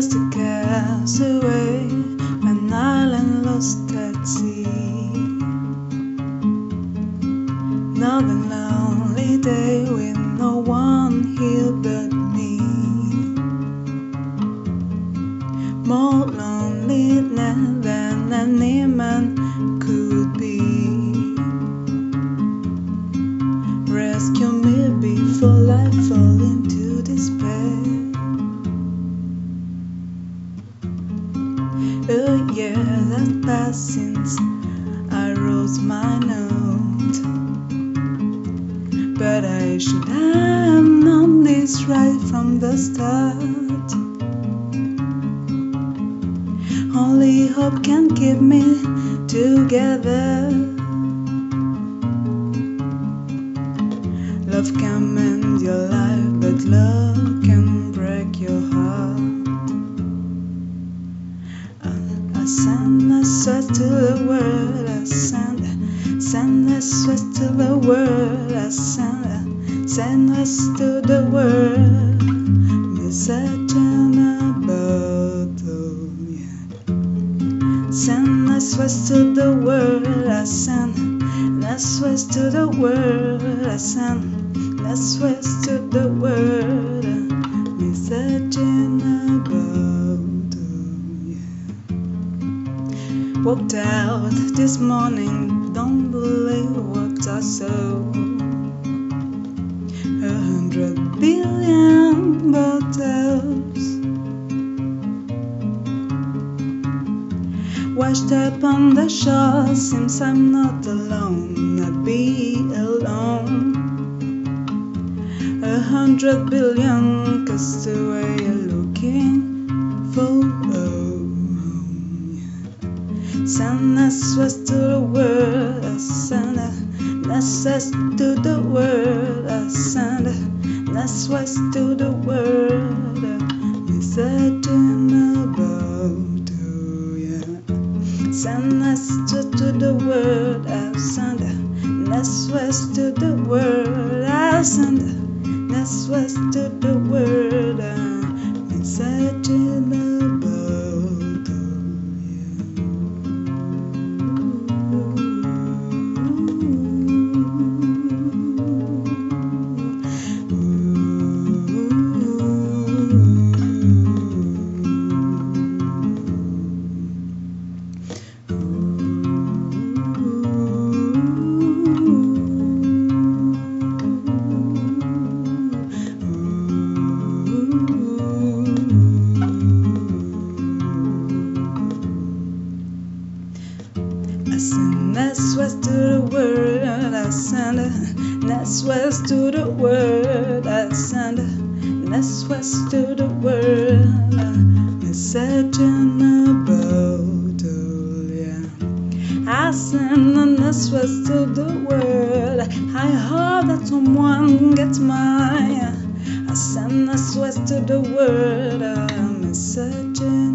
just a castaway, an island lost at sea. Another lonely day with no one here but me. More lonely than any man could be. Rescue A year that passed since I wrote my note. But I should have known this right from the start. Only hope can keep me together. Love can mend your life, but love can send a sweat to the world, I send, send a sweat to the world, I send, send us to the world. Message in a bottle, yeah. Send us west to the world, I send, us west to the world, I send, us west to the world. Message Walked out this morning, don't believe what I saw. A hundred billion bottles washed up on the shore. Seems I'm not alone, I'd be alone. A hundred billion castaway looking for. Us west to the world, send us west to the world, send us west to the world. Message in a boat, yeah. Send us to, the world, I'll send us west to the world, I'll send us west to the world. I send us west to the world, I send us west to the world, I send us west to the world. Message in a bottle, yeah. I send us west to the world. I hope that someone gets mine. I send us west to the world. Message in